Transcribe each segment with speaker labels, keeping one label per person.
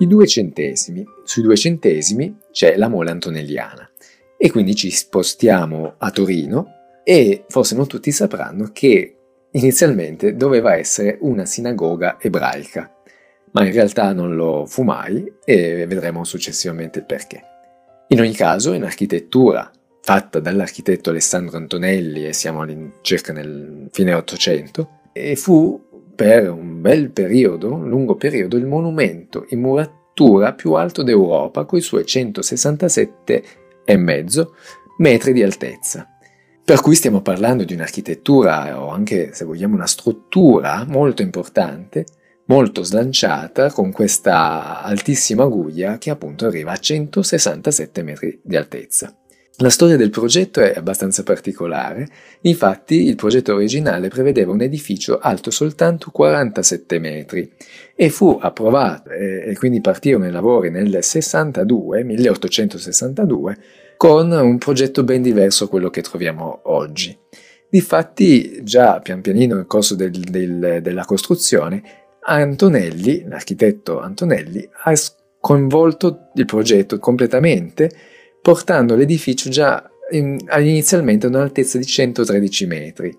Speaker 1: i due centesimi. Sui due centesimi c'è la mole antonelliana e quindi ci spostiamo a Torino e forse non tutti sapranno che inizialmente doveva essere una sinagoga ebraica, ma in realtà non lo fu mai e vedremo successivamente il perché. In ogni caso, in architettura fatta dall'architetto Alessandro Antonelli e siamo circa nel fine Ottocento, fu per un bel periodo, un lungo periodo, il monumento in muratura più alto d'Europa, con i suoi 167,5 metri di altezza. Per cui stiamo parlando di un'architettura o anche, se vogliamo, una struttura molto importante, molto slanciata, con questa altissima guglia che appunto arriva a 167 metri di altezza. La storia del progetto è abbastanza particolare, infatti il progetto originale prevedeva un edificio alto soltanto 47 metri e fu approvato e quindi partirono i lavori nel 62, 1862 con un progetto ben diverso da quello che troviamo oggi. Difatti già pian pianino nel corso del, del, della costruzione Antonelli, l'architetto Antonelli, ha coinvolto il progetto completamente portando l'edificio già in, inizialmente ad un'altezza di 113 metri,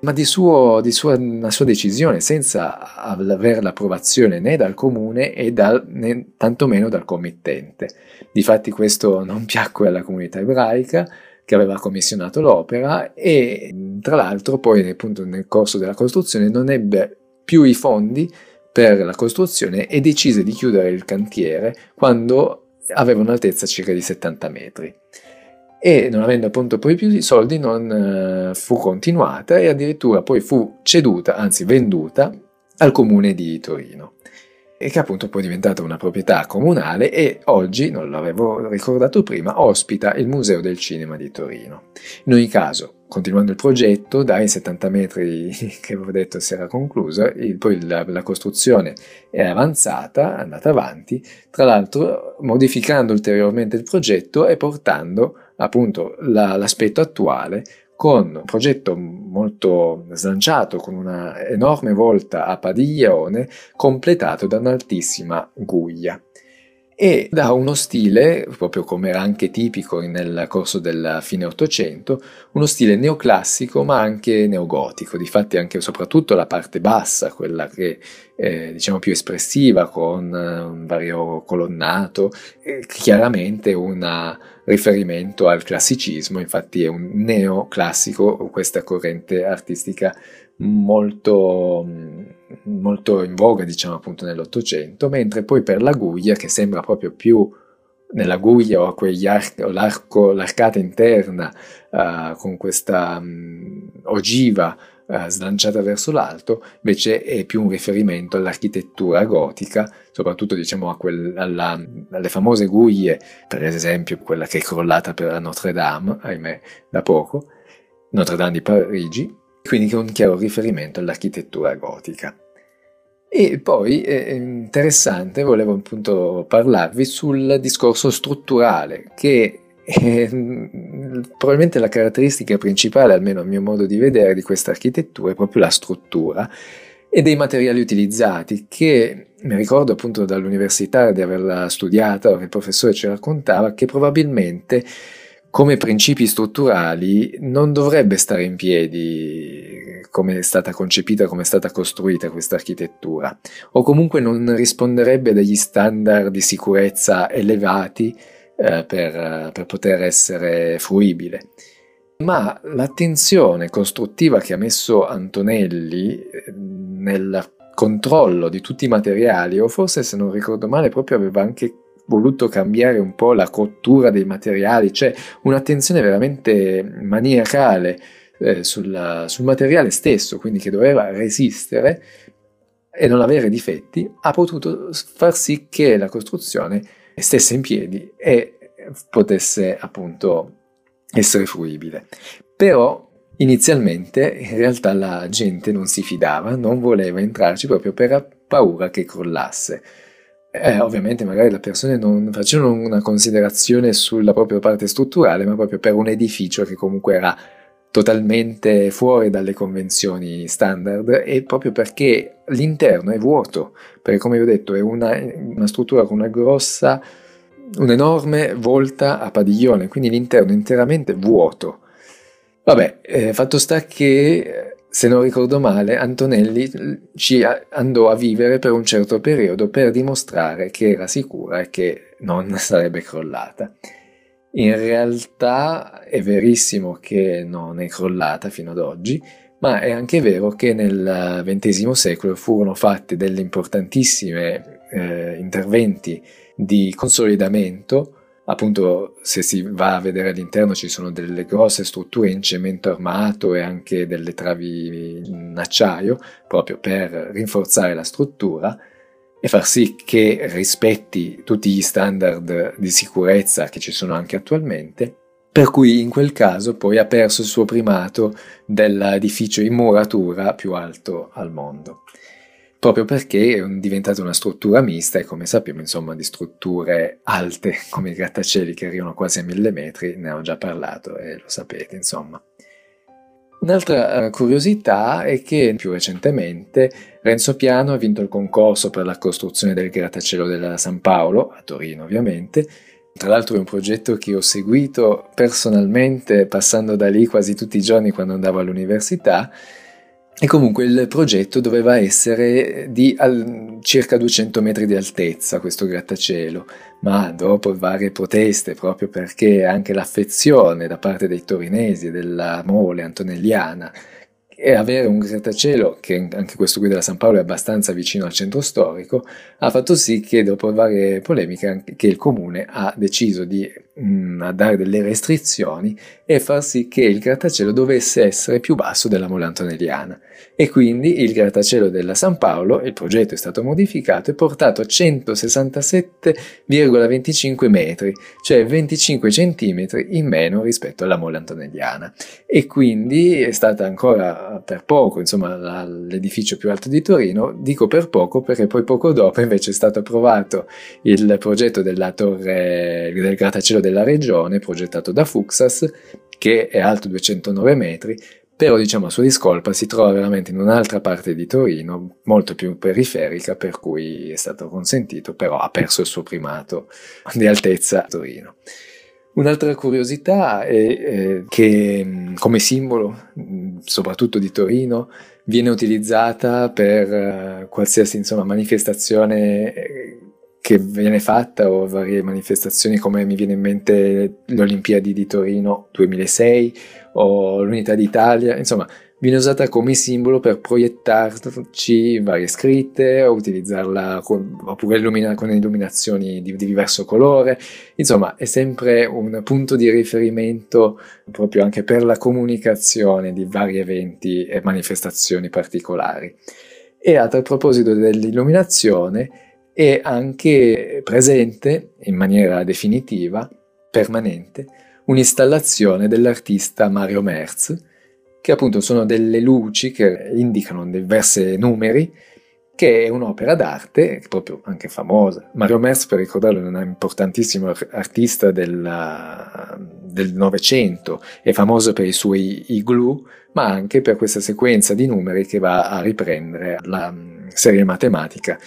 Speaker 1: ma di, suo, di sua, una sua decisione, senza avere l'approvazione né dal comune e dal, né tantomeno dal committente. Difatti questo non piacque alla comunità ebraica, che aveva commissionato l'opera e tra l'altro poi appunto nel corso della costruzione non ebbe più i fondi per la costruzione e decise di chiudere il cantiere quando aveva un'altezza circa di 70 metri. E non avendo appunto poi più soldi non uh, fu continuata e addirittura poi fu ceduta, anzi venduta al comune di Torino e che appunto poi è diventata una proprietà comunale e oggi, non l'avevo ricordato prima, ospita il Museo del Cinema di Torino. In ogni caso, continuando il progetto, dai 70 metri che avevo detto si era conclusa, poi la, la, costruzione è avanzata, è andata avanti, tra l'altro modificando ulteriormente il progetto e portando appunto la, l'aspetto attuale con un progetto molto slanciato, con una enorme volta a padiglione, completato da un'altissima guglia e dà uno stile, proprio come era anche tipico nel corso del fine Ottocento, uno stile neoclassico ma anche neogotico, difatti anche e soprattutto la parte bassa, quella che è diciamo più espressiva con un vario colonnato, chiaramente un riferimento al classicismo, infatti è un neoclassico questa corrente artistica molto, molto in voga, diciamo appunto nell'Ottocento, mentre poi per la guglia, che sembra proprio più nella guglia o, arc- o l'arco, l'arcata interna uh, con questa um, ogiva uh, slanciata verso l'alto, invece è più un riferimento all'architettura gotica, soprattutto diciamo a quel, alla, alle famose guglie, per esempio quella che è crollata per Notre Dame, ahimè da poco, Notre Dame di Parigi, quindi con un chiaro riferimento all'architettura gotica. E poi è interessante, volevo appunto parlarvi sul discorso strutturale, che è probabilmente la caratteristica principale, almeno a mio modo di vedere, di questa architettura è proprio la struttura e dei materiali utilizzati, che mi ricordo appunto dall'università di averla studiata, il professore ci raccontava che probabilmente come principi strutturali non dovrebbe stare in piedi come è stata concepita, come è stata costruita questa architettura, o comunque non risponderebbe degli standard di sicurezza elevati eh, per, per poter essere fruibile. Ma l'attenzione costruttiva che ha messo Antonelli eh, nel controllo di tutti i materiali, o forse se non ricordo male proprio aveva anche voluto cambiare un po' la cottura dei materiali, cioè un'attenzione veramente maniacale eh, sulla, sul materiale stesso, quindi che doveva resistere e non avere difetti, ha potuto far sì che la costruzione stesse in piedi e potesse appunto essere fruibile. Però inizialmente in realtà la gente non si fidava, non voleva entrarci proprio per paura che crollasse eh, ovviamente magari le persone non facevano una considerazione sulla propria parte strutturale, ma proprio per un edificio che comunque era totalmente fuori dalle convenzioni standard e proprio perché l'interno è vuoto, perché come vi ho detto è una, una struttura con una grossa, un'enorme volta a padiglione, quindi l'interno è interamente vuoto. Vabbè, eh, fatto sta che se non ricordo male, Antonelli ci andò a vivere per un certo periodo per dimostrare che era sicura e che non sarebbe crollata. In realtà è verissimo che non è crollata fino ad oggi, ma è anche vero che nel XX secolo furono fatti degli importantissimi eh, interventi di consolidamento appunto se si va a vedere all'interno ci sono delle grosse strutture in cemento armato e anche delle travi in acciaio proprio per rinforzare la struttura e far sì che rispetti tutti gli standard di sicurezza che ci sono anche attualmente. Per cui in quel caso poi ha perso il suo primato dell'edificio in muratura più alto al mondo proprio perché è diventata una struttura mista e come sappiamo insomma di strutture alte come i grattacieli che arrivano quasi a mille metri, ne ho già parlato e lo sapete insomma. Un'altra eh, curiosità è che più recentemente Renzo Piano ha vinto il concorso per la costruzione del grattacielo della San Paolo, a Torino ovviamente, tra l'altro è un progetto che ho seguito personalmente passando da lì quasi tutti i giorni quando andavo all'università e comunque il progetto doveva essere di circa 200 metri di altezza, questo grattacielo, ma dopo varie proteste, proprio perché anche l'affezione da parte dei torinesi e della mole antonelliana e avere un grattacielo, che anche questo qui della San Paolo è abbastanza vicino al centro storico, ha fatto sì che dopo varie polemiche che il comune ha deciso di mm, dare delle restrizioni e far sì che il grattacielo dovesse essere più basso della mole antonelliana. E quindi il grattacielo della San Paolo, il progetto è stato modificato e portato a 167,25 metri, cioè 25 centimetri in meno rispetto alla mole antonelliana. E quindi è stata ancora per poco, insomma, l'edificio più alto di Torino. Dico per poco perché poi poco dopo invece è stato approvato il progetto della torre del grattacielo della regione, progettato da Fuxas, che è alto 209 metri, però diciamo a sua discolpa si trova veramente in un'altra parte di Torino, molto più periferica, per cui è stato consentito, però ha perso il suo primato di altezza a Torino. Un'altra curiosità è eh, che come simbolo, soprattutto di Torino, viene utilizzata per eh, qualsiasi insomma, manifestazione eh, che viene fatta o varie manifestazioni come mi viene in mente le Olimpiadi di Torino 2006 o l'Unità d'Italia, insomma viene usata come simbolo per proiettarci varie scritte o utilizzarla con, oppure illumina, con illuminazioni di, di, diverso colore. Insomma, è sempre un punto di riferimento proprio anche per la comunicazione di vari eventi e manifestazioni particolari. E a tal proposito dell'illuminazione è anche presente in maniera definitiva, permanente, un'installazione dell'artista Mario Merz, che appunto sono delle luci che indicano diversi numeri, che è un'opera d'arte, proprio anche famosa. Mario Merz, per ricordarlo, è un importantissimo artista del Novecento, è famoso per i suoi igloo, ma anche per questa sequenza di numeri che va a riprendere la mm, serie matematica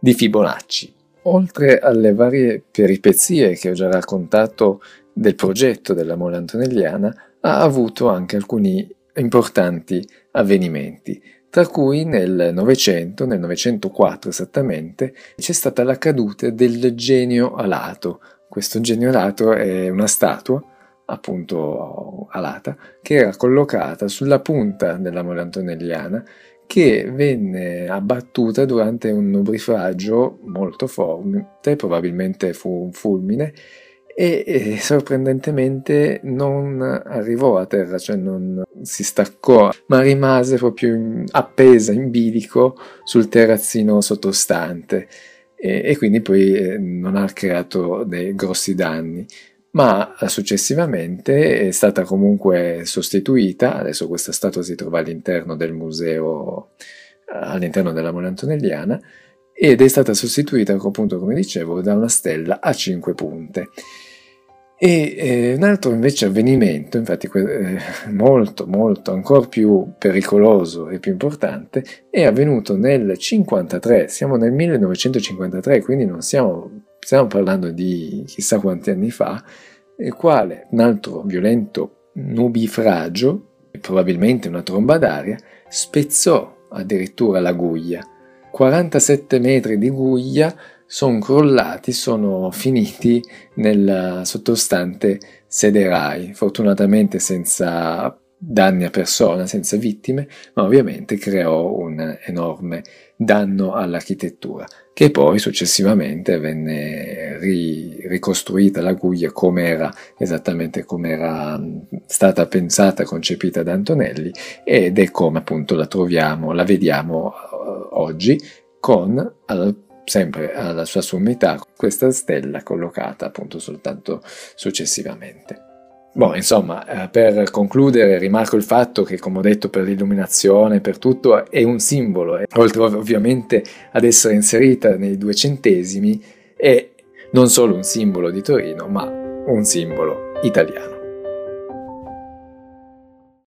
Speaker 1: di Fibonacci. Oltre alle varie peripezie che ho già raccontato del progetto della mole antonelliana, ha avuto anche alcuni importanti avvenimenti, tra cui nel Novecento, nel 904 esattamente, c'è stata la caduta del genio alato. Questo genio alato è una statua, appunto alata, che era collocata sulla punta della mole antonelliana che venne abbattuta durante un nubrifragio molto forte, probabilmente fu un fulmine, e, e, sorprendentemente non arrivò a terra, cioè non si staccò, ma rimase proprio in, appesa in bilico sul terrazzino sottostante e, e quindi poi eh, non ha creato dei grossi danni. Ma successivamente è stata comunque sostituita, adesso questa statua si trova all'interno del museo, all'interno della Mole Antonelliana, ed è stata sostituita appunto come dicevo da una stella a cinque punte. E eh, un altro invece avvenimento, infatti eh, molto molto ancora più pericoloso e più importante, è avvenuto nel 53, siamo nel 1953, quindi non siamo, stiamo parlando di chissà quanti anni fa, il quale un altro violento nubifragio, probabilmente una tromba d'aria, spezzò addirittura la guglia. 47 metri di guglia sono crollati, sono finiti nel sottostante sederai, fortunatamente senza danni a persona, senza vittime, ma ovviamente creò un enorme danno all'architettura, che poi successivamente venne ri- ricostruita la guglia come era esattamente come era stata pensata, concepita da Antonelli ed è come appunto la troviamo, la vediamo uh, oggi con sempre alla sua sommità questa stella collocata appunto soltanto successivamente. Boh, insomma, eh, per concludere rimarco il fatto che, come ho detto, per l'illuminazione, per tutto, è un simbolo, e, oltre ovviamente ad essere inserita nei due centesimi, è non solo un simbolo di Torino, ma un simbolo italiano.